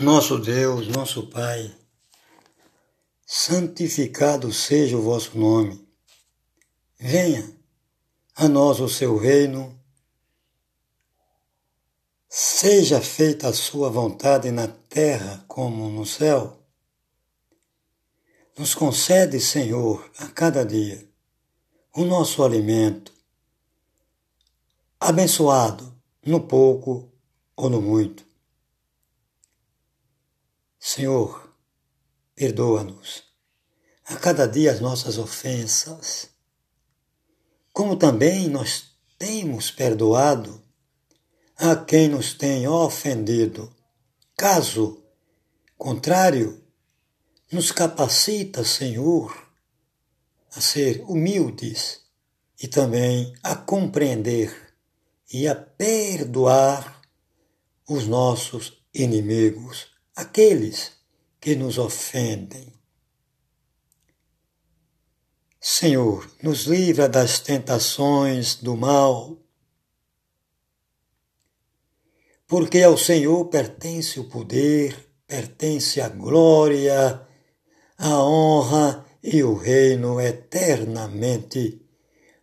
Nosso Deus, nosso Pai, santificado seja o vosso nome. Venha a nós o seu reino. Seja feita a sua vontade na terra como no céu. Nos concede, Senhor, a cada dia o nosso alimento, abençoado no pouco ou no muito. Senhor, perdoa-nos a cada dia as nossas ofensas, como também nós temos perdoado a quem nos tem ofendido. Caso contrário, nos capacita, Senhor, a ser humildes e também a compreender e a perdoar os nossos inimigos aqueles que nos ofendem. Senhor, nos livra das tentações do mal, porque ao Senhor pertence o poder, pertence a glória, a honra e o reino eternamente.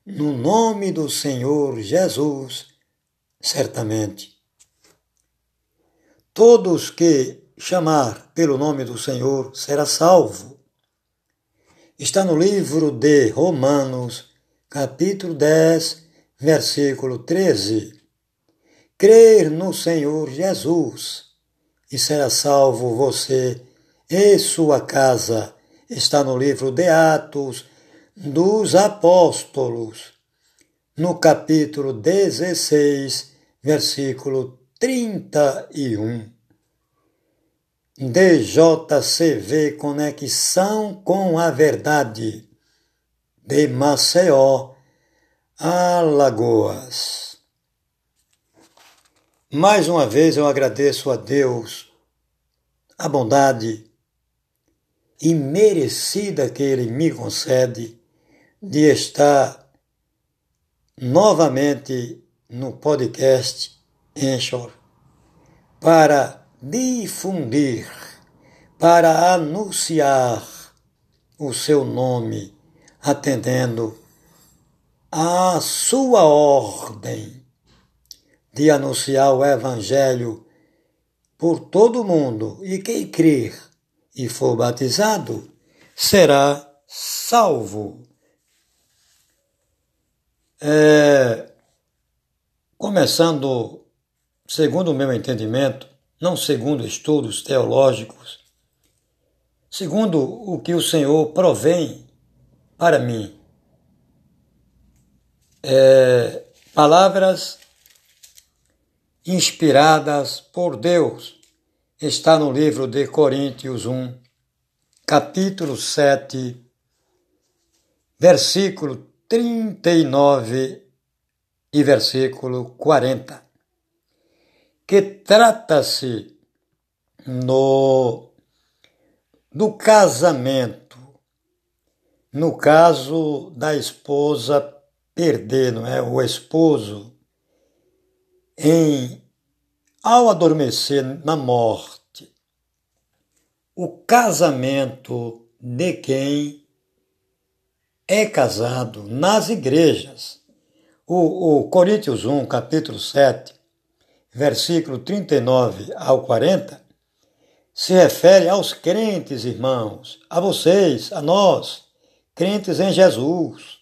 No nome do Senhor Jesus, certamente. Todos que chamar pelo nome do Senhor será salvo. Está no livro de Romanos, capítulo 10, versículo 13. Crer no Senhor Jesus e será salvo você e sua casa. Está no livro de Atos dos Apóstolos, no capítulo 16, versículo 31. DJCV Conexão com a Verdade, de Maceió, Alagoas. Mais uma vez eu agradeço a Deus a bondade imerecida que Ele me concede de estar novamente no podcast Enchor para difundir, para anunciar o seu nome, atendendo à sua ordem de anunciar o Evangelho por todo o mundo, e quem crer e for batizado será salvo. É, começando, segundo o meu entendimento, não segundo estudos teológicos, segundo o que o Senhor provém para mim. É, palavras inspiradas por Deus. Está no livro de Coríntios 1, capítulo 7, versículo 39 e versículo 40 que trata-se no do casamento, no caso da esposa perder, não é, o esposo em ao adormecer na morte, o casamento de quem é casado nas igrejas. O, o Coríntios 1, capítulo 7, versículo 39 ao 40, se refere aos crentes, irmãos, a vocês, a nós, crentes em Jesus.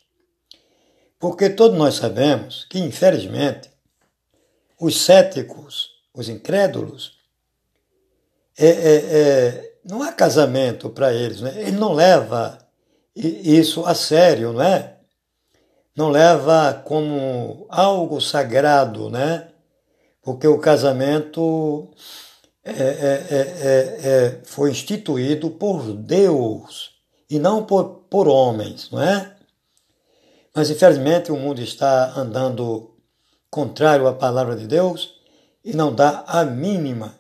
Porque todos nós sabemos que, infelizmente, os céticos, os incrédulos, é, é, é, não há casamento para eles, né? ele não leva isso a sério, não é? Não leva como algo sagrado, né? Porque o casamento é, é, é, foi instituído por Deus e não por, por homens, não é? Mas infelizmente o mundo está andando contrário à palavra de Deus e não dá a mínima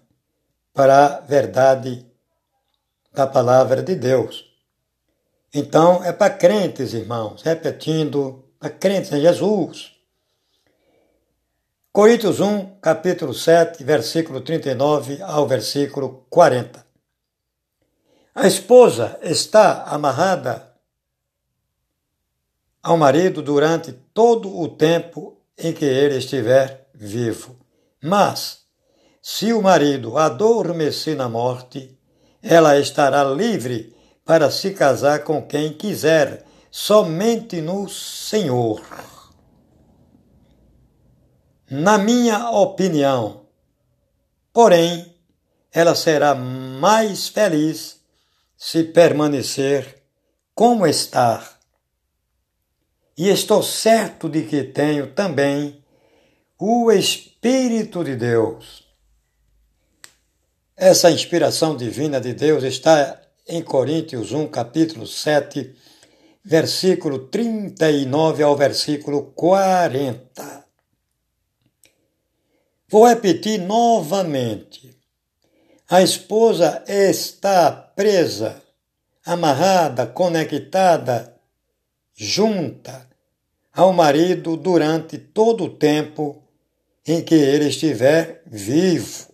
para a verdade da palavra de Deus. Então é para crentes, irmãos, repetindo, para crentes em Jesus Coríntios 1, capítulo 7, versículo 39 ao versículo 40. A esposa está amarrada ao marido durante todo o tempo em que ele estiver vivo. Mas, se o marido adormecer na morte, ela estará livre para se casar com quem quiser, somente no Senhor. Na minha opinião, porém, ela será mais feliz se permanecer como está. E estou certo de que tenho também o Espírito de Deus. Essa inspiração divina de Deus está em Coríntios 1, capítulo 7, versículo 39 ao versículo 40. Vou repetir novamente. A esposa está presa, amarrada, conectada, junta ao marido durante todo o tempo em que ele estiver vivo.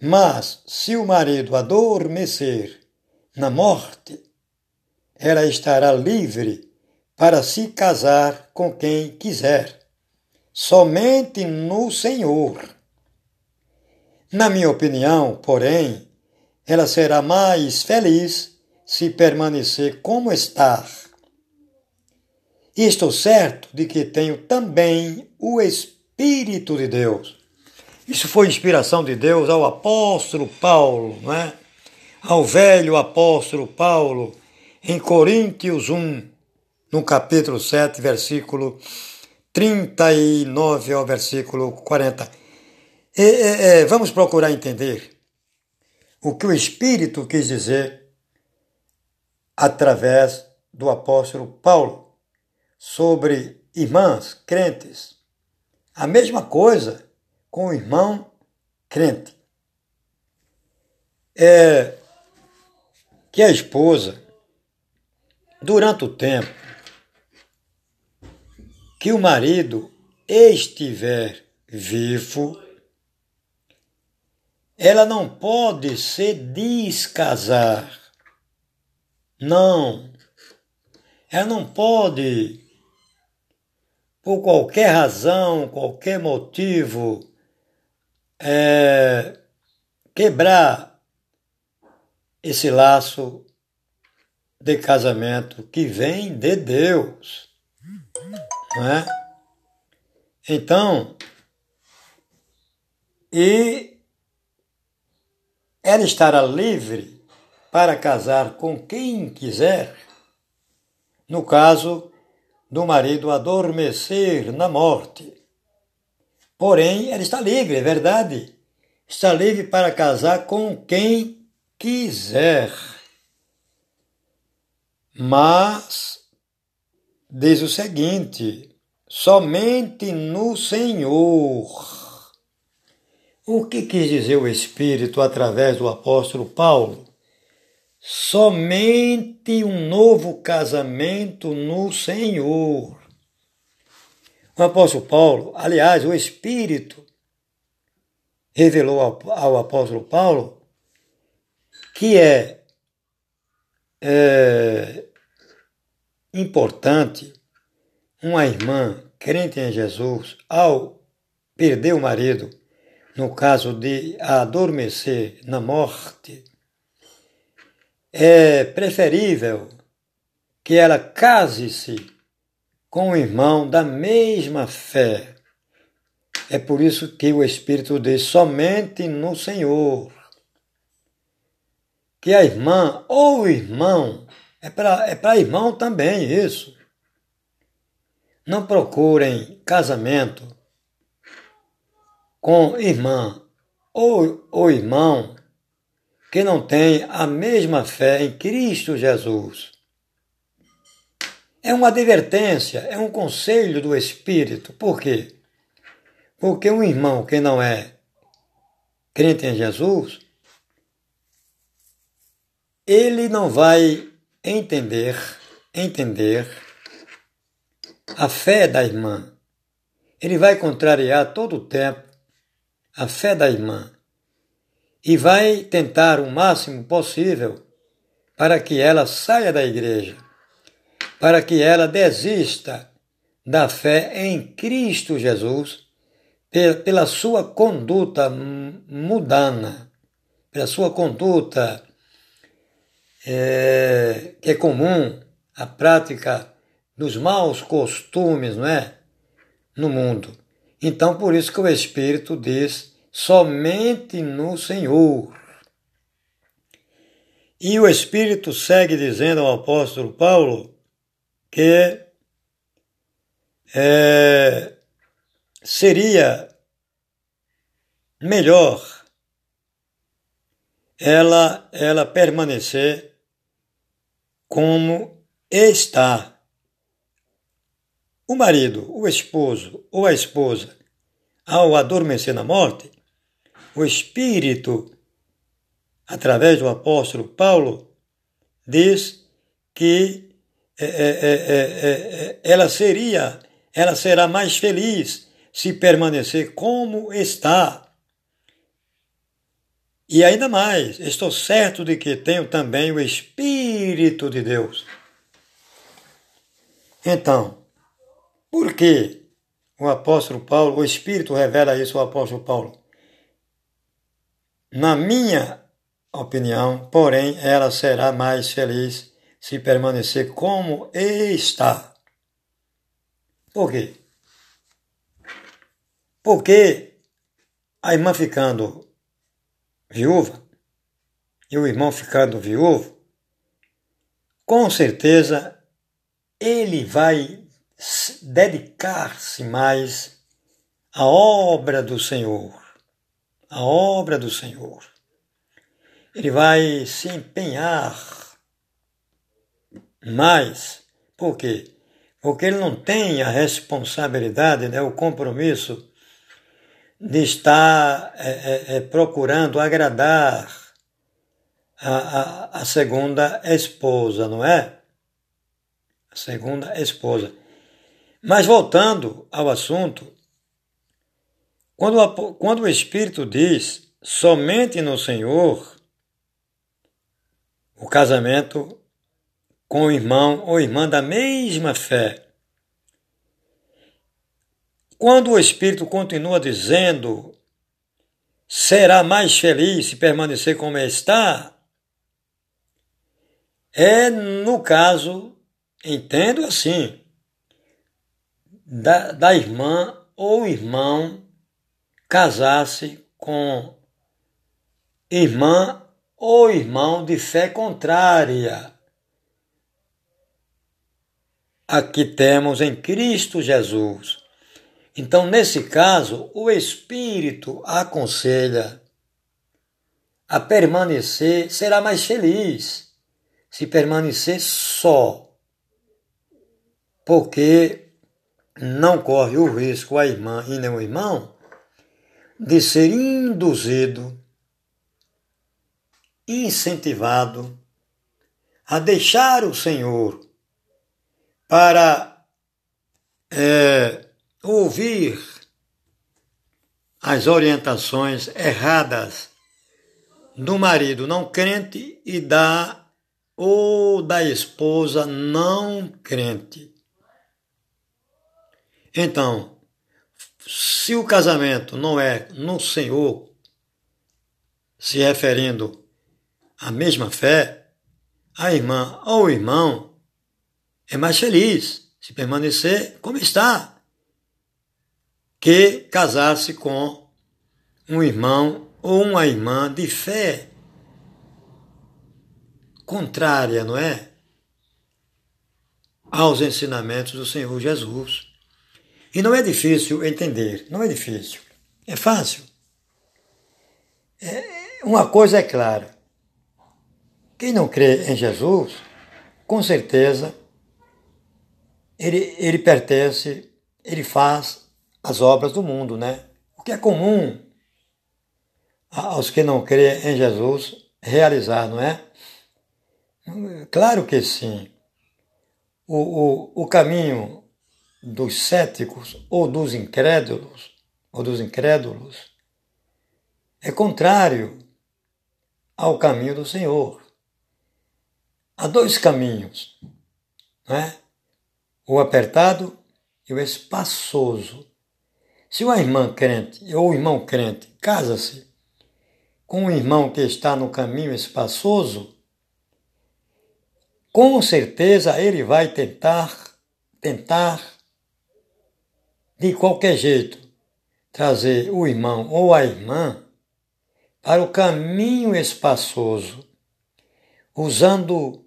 Mas se o marido adormecer na morte, ela estará livre para se casar com quem quiser, somente no Senhor. Na minha opinião, porém, ela será mais feliz se permanecer como está. E estou certo de que tenho também o Espírito de Deus isso foi inspiração de Deus ao apóstolo Paulo, não é? ao velho apóstolo Paulo, em Coríntios 1, no capítulo 7, versículo 39 ao versículo 40. E, e, vamos procurar entender o que o Espírito quis dizer através do apóstolo Paulo sobre irmãs crentes. A mesma coisa com o irmão crente. É que a esposa, durante o tempo que o marido estiver vivo, ela não pode se descasar. Não. Ela não pode, por qualquer razão, qualquer motivo, é, quebrar esse laço de casamento que vem de Deus. É? Então, e ela estará livre para casar com quem quiser, no caso do marido adormecer na morte. Porém, ela está livre, é verdade. Está livre para casar com quem quiser. Mas, diz o seguinte: somente no Senhor. O que quis dizer o Espírito através do apóstolo Paulo? Somente um novo casamento no Senhor. O apóstolo Paulo, aliás, o Espírito revelou ao, apóstolo Paulo que é, é importante uma irmã crente em Jesus, ao perder o marido, no caso de adormecer na morte, é preferível que ela case-se com o irmão da mesma fé. É por isso que o Espírito diz somente no Senhor. Que a irmã ou o irmão, é para é irmão também isso. Não procurem casamento com irmã ou o irmão que não tem a mesma fé em Cristo Jesus. É uma advertência, é um conselho do Espírito. Por quê? Porque um irmão que não é crente em Jesus, ele não vai entender, entender a fé da irmã. ele vai contrariar todo o tempo a fé da irmã e vai tentar o máximo possível para que ela saia da igreja, para que ela desista da fé em Cristo Jesus pela sua conduta mudana, pela sua conduta é, é comum, a prática dos maus costumes, não é? No mundo. Então, por isso que o Espírito diz: somente no Senhor. E o Espírito segue dizendo ao apóstolo Paulo que é, seria melhor ela, ela permanecer como está. O marido, o esposo ou a esposa, ao adormecer na morte, o Espírito, através do apóstolo Paulo, diz que é, é, é, ela seria, ela será mais feliz se permanecer como está. E ainda mais, estou certo de que tenho também o Espírito de Deus. Então, por que o apóstolo Paulo, o Espírito revela isso ao apóstolo Paulo? Na minha opinião, porém, ela será mais feliz se permanecer como está. Por quê? Porque a irmã ficando viúva e o irmão ficando viúvo, com certeza ele vai dedicar-se mais à obra do Senhor. A obra do Senhor. Ele vai se empenhar mais. Por quê? Porque ele não tem a responsabilidade, né, o compromisso de estar é, é, é, procurando agradar a, a, a segunda esposa, não é? A segunda esposa. Mas voltando ao assunto, quando, quando o Espírito diz somente no Senhor, o casamento com o irmão ou irmã da mesma fé quando o Espírito continua dizendo, será mais feliz se permanecer como está, é no caso, entendo assim, da, da irmã ou irmão casar-se com irmã ou irmão de fé contrária a que temos em Cristo Jesus. Então, nesse caso, o Espírito aconselha a permanecer, será mais feliz se permanecer só, porque não corre o risco a irmã e nem o irmão de ser induzido, incentivado a deixar o Senhor para é, ouvir as orientações erradas do marido não crente e da ou da esposa não crente. Então, se o casamento não é no Senhor, se referindo à mesma fé, a irmã ou o irmão é mais feliz se permanecer como está que casar-se com um irmão ou uma irmã de fé contrária, não é? Aos ensinamentos do Senhor Jesus. E não é difícil entender, não é difícil, é fácil. É, uma coisa é clara: quem não crê em Jesus, com certeza, ele, ele pertence, ele faz as obras do mundo, né? O que é comum aos que não creem em Jesus realizar, não é? Claro que sim. O, o, o caminho dos céticos ou dos incrédulos, ou dos incrédulos, é contrário ao caminho do Senhor. Há dois caminhos, né? o apertado e o espaçoso. Se uma irmã crente ou irmão crente casa-se com um irmão que está no caminho espaçoso, com certeza ele vai tentar, tentar, de qualquer jeito, trazer o irmão ou a irmã para o caminho espaçoso, usando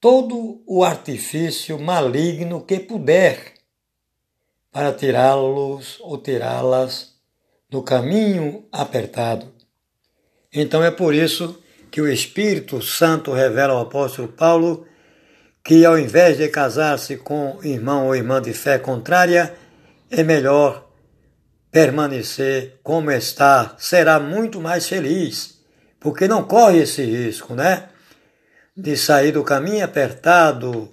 todo o artifício maligno que puder para tirá-los ou tirá-las do caminho apertado. Então é por isso que o Espírito Santo revela ao apóstolo Paulo que ao invés de casar-se com irmão ou irmã de fé contrária, é melhor permanecer como está, será muito mais feliz, porque não corre esse risco, né? De sair do caminho apertado,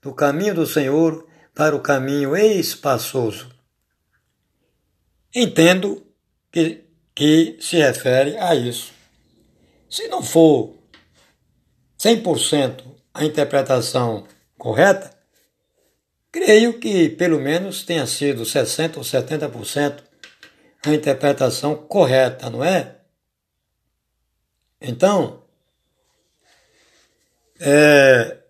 do caminho do Senhor, para o caminho espaçoso. Entendo que, que se refere a isso. Se não for 100% a interpretação correta, creio que pelo menos tenha sido 60% ou 70% a interpretação correta, não é? Então, é,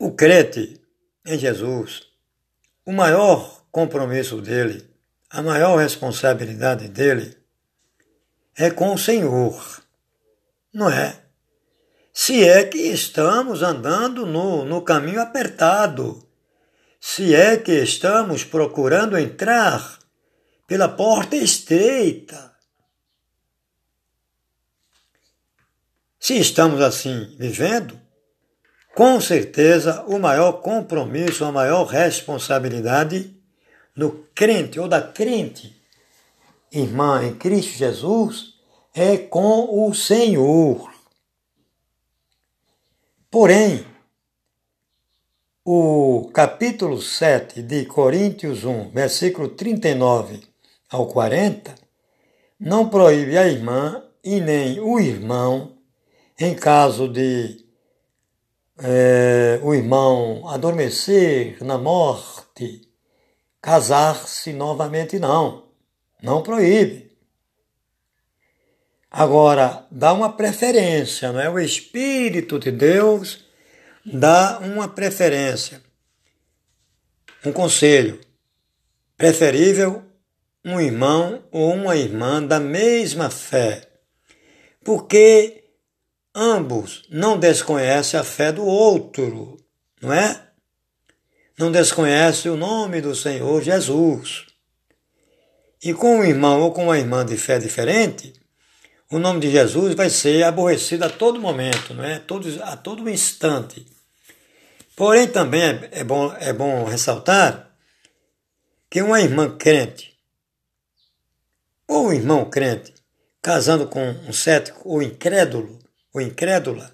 o crente em Jesus, o maior compromisso dele, a maior responsabilidade dele é com o Senhor, não é? Se é que estamos andando no, no caminho apertado, se é que estamos procurando entrar pela porta estreita. Se estamos assim vivendo, com certeza o maior compromisso, a maior responsabilidade do crente ou da crente, irmã em Cristo Jesus, é com o Senhor. Porém, o capítulo 7 de Coríntios 1, versículo 39 ao 40, não proíbe a irmã e nem o irmão, em caso de é, o irmão adormecer na morte, casar-se novamente, não. Não proíbe. Agora, dá uma preferência, não é? O Espírito de Deus dá uma preferência, um conselho. Preferível um irmão ou uma irmã da mesma fé, porque ambos não desconhecem a fé do outro, não é? Não desconhecem o nome do Senhor Jesus. E com um irmão ou com uma irmã de fé diferente, o nome de Jesus vai ser aborrecido a todo momento, não é? Todo, a todo instante. Porém, também é, é, bom, é bom ressaltar que uma irmã crente ou um irmão crente casando com um cético ou incrédulo ou incrédula,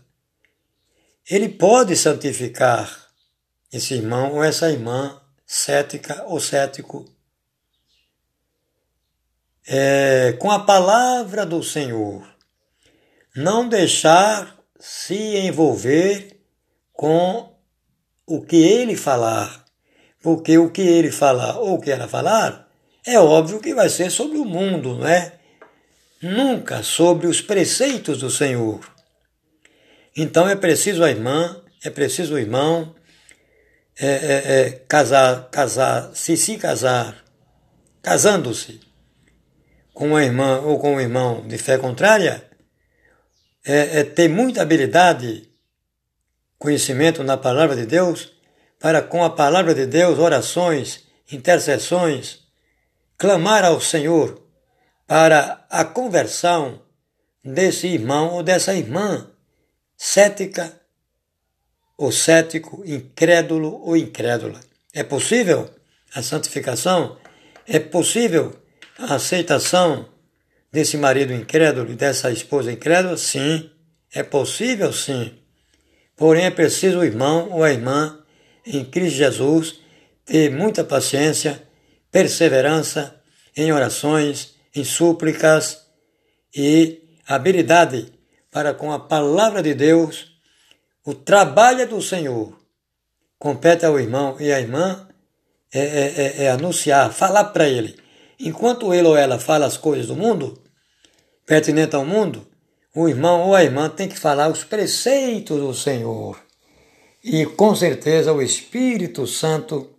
ele pode santificar esse irmão ou essa irmã cética ou cético é, com a palavra do Senhor, não deixar se envolver com o que ele falar, porque o que ele falar ou o que ela falar, é óbvio que vai ser sobre o mundo, não é? Nunca sobre os preceitos do Senhor. Então é preciso a irmã, é preciso o irmão é, é, é, casar, casar, se se casar, casando-se, com uma irmã ou com um irmão de fé contrária, é, é ter muita habilidade, conhecimento na palavra de Deus, para com a palavra de Deus, orações, intercessões, clamar ao Senhor para a conversão desse irmão ou dessa irmã cética ou cético, incrédulo ou incrédula. É possível a santificação? É possível a aceitação desse marido incrédulo e dessa esposa incrédula? Sim, é possível sim. Porém, é preciso o irmão ou a irmã em Cristo Jesus, ter muita paciência, perseverança em orações, em súplicas e habilidade para com a palavra de Deus, o trabalho do Senhor. Compete ao irmão e à irmã é, é, é, é anunciar, falar para ele. Enquanto ele ou ela fala as coisas do mundo, pertinente ao mundo, o irmão ou a irmã tem que falar os preceitos do Senhor. E com certeza o Espírito Santo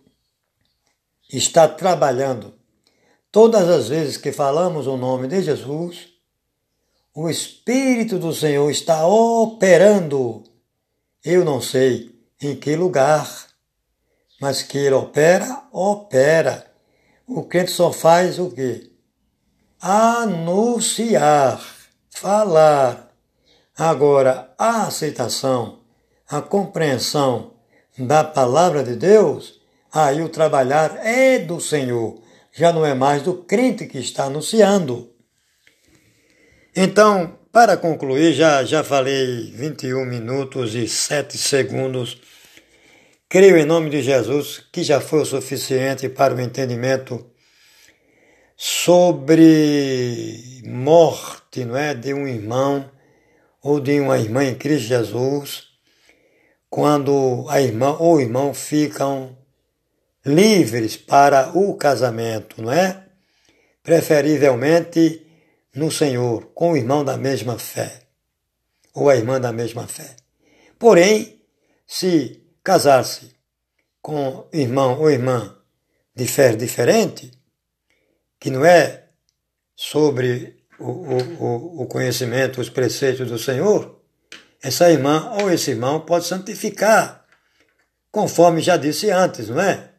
está trabalhando. Todas as vezes que falamos o nome de Jesus, o Espírito do Senhor está operando. Eu não sei em que lugar, mas que ele opera, opera. O crente só faz o quê? Anunciar, falar. Agora, a aceitação, a compreensão da palavra de Deus, aí o trabalhar é do Senhor, já não é mais do crente que está anunciando. Então, para concluir, já, já falei 21 minutos e 7 segundos. Creio em nome de Jesus que já foi o suficiente para o entendimento sobre morte, não é, de um irmão ou de uma irmã em Cristo Jesus, quando a irmã ou o irmão ficam livres para o casamento, não é? Preferivelmente no Senhor com o irmão da mesma fé ou a irmã da mesma fé. Porém, se casar-se com irmão ou irmã de fé diferente, que não é sobre o, o, o conhecimento, os preceitos do Senhor, essa irmã ou esse irmão pode santificar, conforme já disse antes, não é?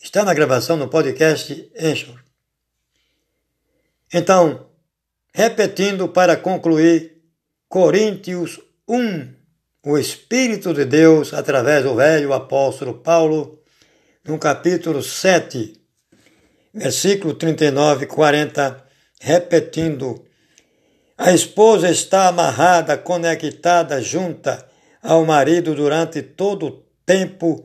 Está na gravação no podcast Enchor. Então, repetindo para concluir, Coríntios 1, o Espírito de Deus, através do velho apóstolo Paulo, no capítulo 7, versículo 39 e 40, repetindo: A esposa está amarrada, conectada, junta ao marido durante todo o tempo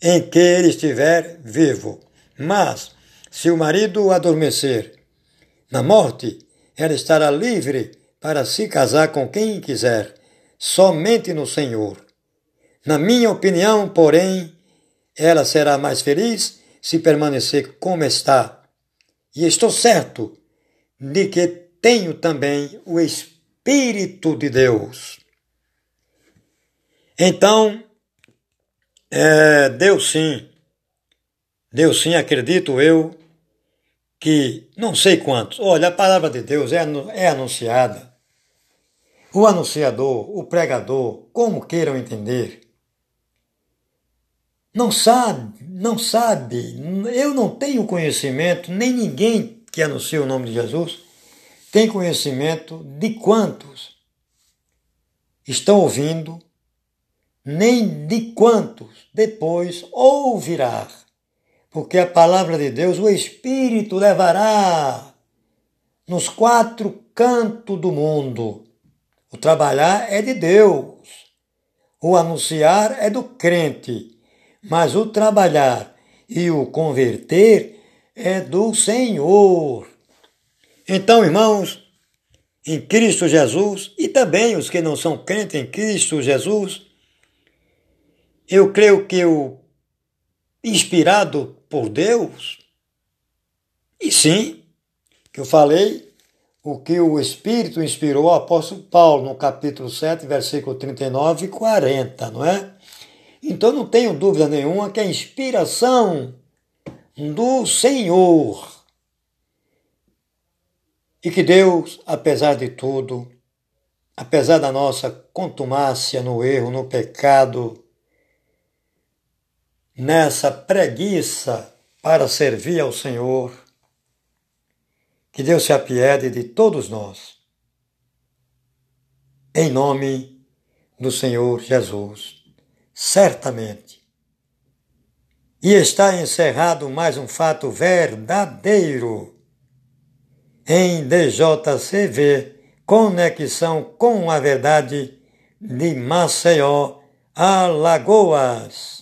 em que ele estiver vivo. Mas, se o marido adormecer na morte, ela estará livre para se casar com quem quiser, somente no Senhor. Na minha opinião, porém, ela será mais feliz se permanecer como está. E estou certo de que tenho também o Espírito de Deus. Então, é, Deus sim, Deus sim, acredito eu, que não sei quantos. Olha, a palavra de Deus é, é anunciada. O anunciador, o pregador, como queiram entender, não sabe, não sabe, eu não tenho conhecimento, nem ninguém que anuncia o nome de Jesus tem conhecimento de quantos estão ouvindo, nem de quantos depois ouvirá porque a palavra de Deus, o Espírito levará nos quatro cantos do mundo. O trabalhar é de Deus, o anunciar é do crente, mas o trabalhar e o converter é do Senhor. Então, irmãos, em Cristo Jesus, e também os que não são crentes em Cristo Jesus, eu creio que o inspirado por Deus? E sim, que eu falei, o que o Espírito inspirou o apóstolo Paulo no capítulo 7, versículo 39 e 40, não é? Então não tenho dúvida nenhuma que a inspiração do Senhor e que Deus, apesar de tudo, apesar da nossa contumácia no erro, no pecado, nessa preguiça para servir ao Senhor. Que Deus se apiede de todos nós. Em nome do Senhor Jesus, certamente. E está encerrado mais um fato verdadeiro. Em DJCV, conexão com a verdade de Maceió, Alagoas.